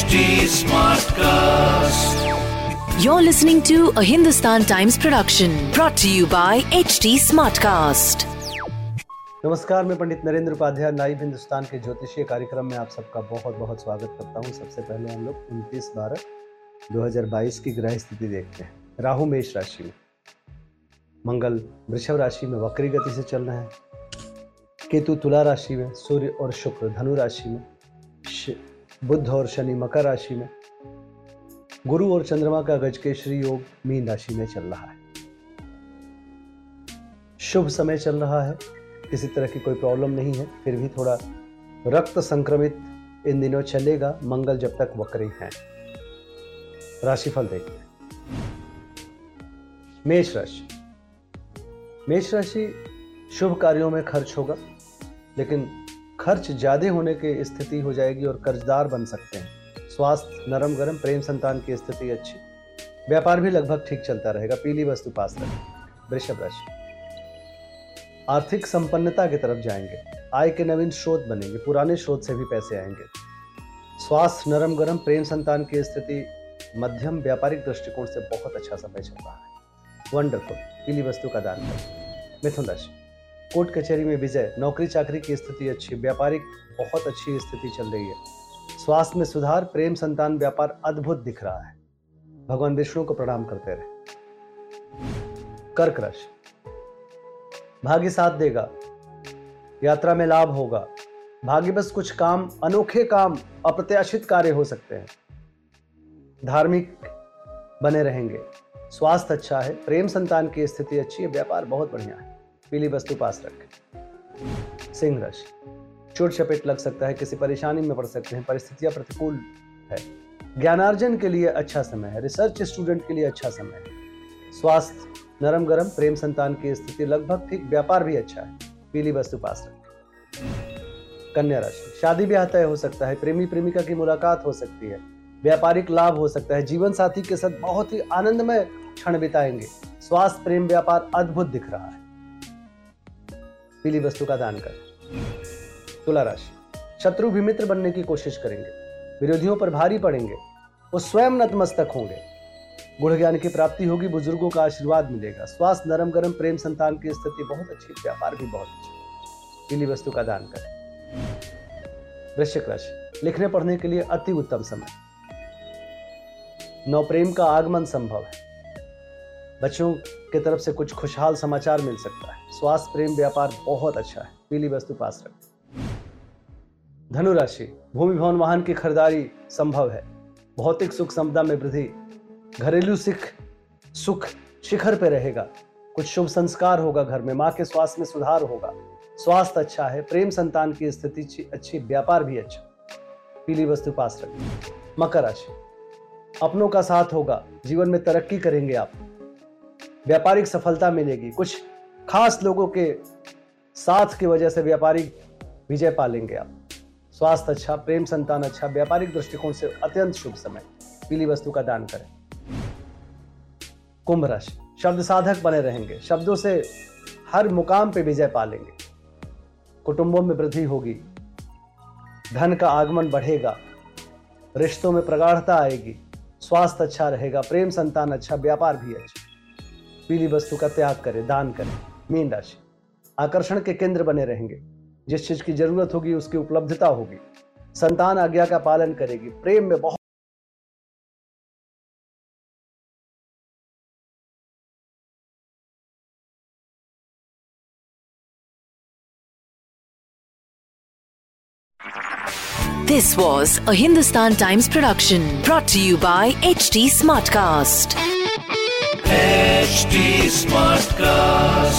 HD Smartcast. You're listening to a Hindustan Times production brought to you by HD Smartcast. नमस्कार मैं Pandit Narendra Upadhyay live Hindustan के ज्योतिषीय कार्यक्रम में आप सबका बहुत बहुत स्वागत करता हूँ सबसे पहले हम लोग 29 बारह 2022 की ग्रह स्थिति देखते हैं राहु मेष राशि में मंगल वृषभ राशि में वक्री गति से चल रहे हैं केतु तुला राशि में सूर्य और शुक्र धनु राशि में बुध और शनि मकर राशि में। गुरु और चंद्रमा का गजकेश्री योग मीन राशि में चल रहा है। शुभ समय चल रहा है, किसी तरह की कोई प्रॉब्लम नहीं है, फिर भी थोड़ा रक्त संक्रमित इन दिनों चलेगा, मंगल जब तक वक्री हैं। राशिफल देखते हैं। मेष राशि। मेष राशि शुभ कार्यों में खर्च होगा, लेकिन खर्च ज़्यादा होने की स्थिति हो जाएगी और कर्जदार बन सकते हैं। स्वास्थ्य, नरम गरम, प्रेम संतान की स्थिति अच्छी। व्यापार भी लगभग ठीक चलता रहेगा, पीली वस्तु पास रखें वृषभ राशि। आर्थिक संपन्नता की तरफ़ जाएँगे। आय के नवीन स्रोत बनेंगे, पुराने स्रोत से भी पैसे आएँगे। स्वास्थ्य, नरम गरम, प्रेम संतान की स्थिति मध्यम, व्यापारिक दृष्टिकोण से बहुत अच्छा समय चल रहा है। वंडरफुल पीली वस्तु का दान करें। मिथुन राशि। कोर्ट कचहरी में विजय नौकरी चाकरी की स्थिति अच्छी, व्यापारिक बहुत अच्छी स्थिति चल रही है। स्वास्थ्य में सुधार, प्रेम, संतान, व्यापार अद्भुत दिख रहा है। भगवान विष्णु को प्रणाम करते रहे। कर्क राशि भाग्य साथ देगा। यात्रा में लाभ होगा। भाग्य बस कुछ काम, अनोखे काम, अप्रत्याशित कार्य हो सकते हैं। धार्मिक बने रहेंगे। स्वास्थ्य अच्छा है, प्रेम, संतान की स्थिति अच्छी है, व्यापार बहुत बढ़िया है। पीली वस्तु पास रखें। सिंह राशि चोट चपेट लग सकता है, किसी परेशानी में पड़ सकते हैं, परिस्थितियाँ प्रतिकूल है। ज्ञानार्जन के लिए अच्छा समय है रिसर्च स्टूडेंट के लिए अच्छा समय है। स्वास्थ्य, नरम गरम, प्रेम संतान की स्थिति लगभग ठीक, व्यापार भी अच्छा है। पीली वस्तु पास रखें। कन्या राशि। शादी ब्याह तय हो सकता है, प्रेमी प्रेमिका की मुलाकात हो सकती है। व्यापारिक लाभ हो सकता है जीवन साथी के साथ बहुत ही आनंदमय क्षण बिताएँगे। स्वास्थ्य, प्रेम, व्यापार अद्भुत दिख रहा है। पीली वस्तु का दान करें। तुला राशि। शत्रु भी मित्र बनने की कोशिश करेंगे। विरोधियों पर भारी पड़ेंगे। वो स्वयं नतमस्तक होंगे। गुण ज्ञान की प्राप्ति होगी, बुज़ुर्गों का आशीर्वाद मिलेगा। स्वास्थ्य, नरम गरम, प्रेम संतान की स्थिति बहुत अच्छी, व्यापार भी बहुत अच्छा। पीली वस्तु का दान करें। वृश्चिक राशि। लिखने पढ़ने के लिए अति उत्तम समय। नौ प्रेम का आगमन संभव है। बच्चों की तरफ़ से कुछ खुशहाल समाचार मिल सकता है। स्वास्थ्य, प्रेम, व्यापार बहुत अच्छा है। पीली वस्तु पास रखें। धनु राशि भूमि भवन वाहन की खरीदारी संभव है। भौतिक सुख संपदा में वृद्धि। घरेलू सिख, सुख शिखर पे रहेगा। कुछ शुभ संस्कार होगा घर में। माँ के स्वास्थ्य में सुधार होगा। स्वास्थ्य अच्छा है। प्रेम संतान की स्थिति अच्छी, व्यापार भी अच्छा। पीली वस्तु पास रखें। मकर राशि। अपनों का साथ होगा। जीवन में तरक्की करेंगे आप। व्यापारिक सफलता मिलेगी। कुछ खास लोगों के साथ की वजह से व्यापारिक विजय पालेंगे आप। स्वास्थ्य अच्छा प्रेम संतान अच्छा व्यापारिक दृष्टिकोण से अत्यंत शुभ समय। पीली वस्तु का दान करें। कुंभ राशि, शब्द साधक बने रहेंगे। शब्दों से हर मुकाम पे विजय पालेंगे। कुटुंबों में वृद्धि होगी। धन का आगमन बढ़ेगा। रिश्तों में प्रगाढ़ता आएगी। स्वास्थ्य अच्छा रहेगा, प्रेम संतान अच्छा व्यापार भी अच्छा। पीली वस्तु का त्याग करें, दान करें, मीन राशि। आकर्षण के केंद्र बने रहेंगे। जिस चीज़ की ज़रूरत होगी, उसकी उपलब्धता होगी। संतान आज्ञा का पालन करेगी। प्रेम में बहुत This was a Hindustan Times production, brought to you by HT Smartcast. HD Smartcast.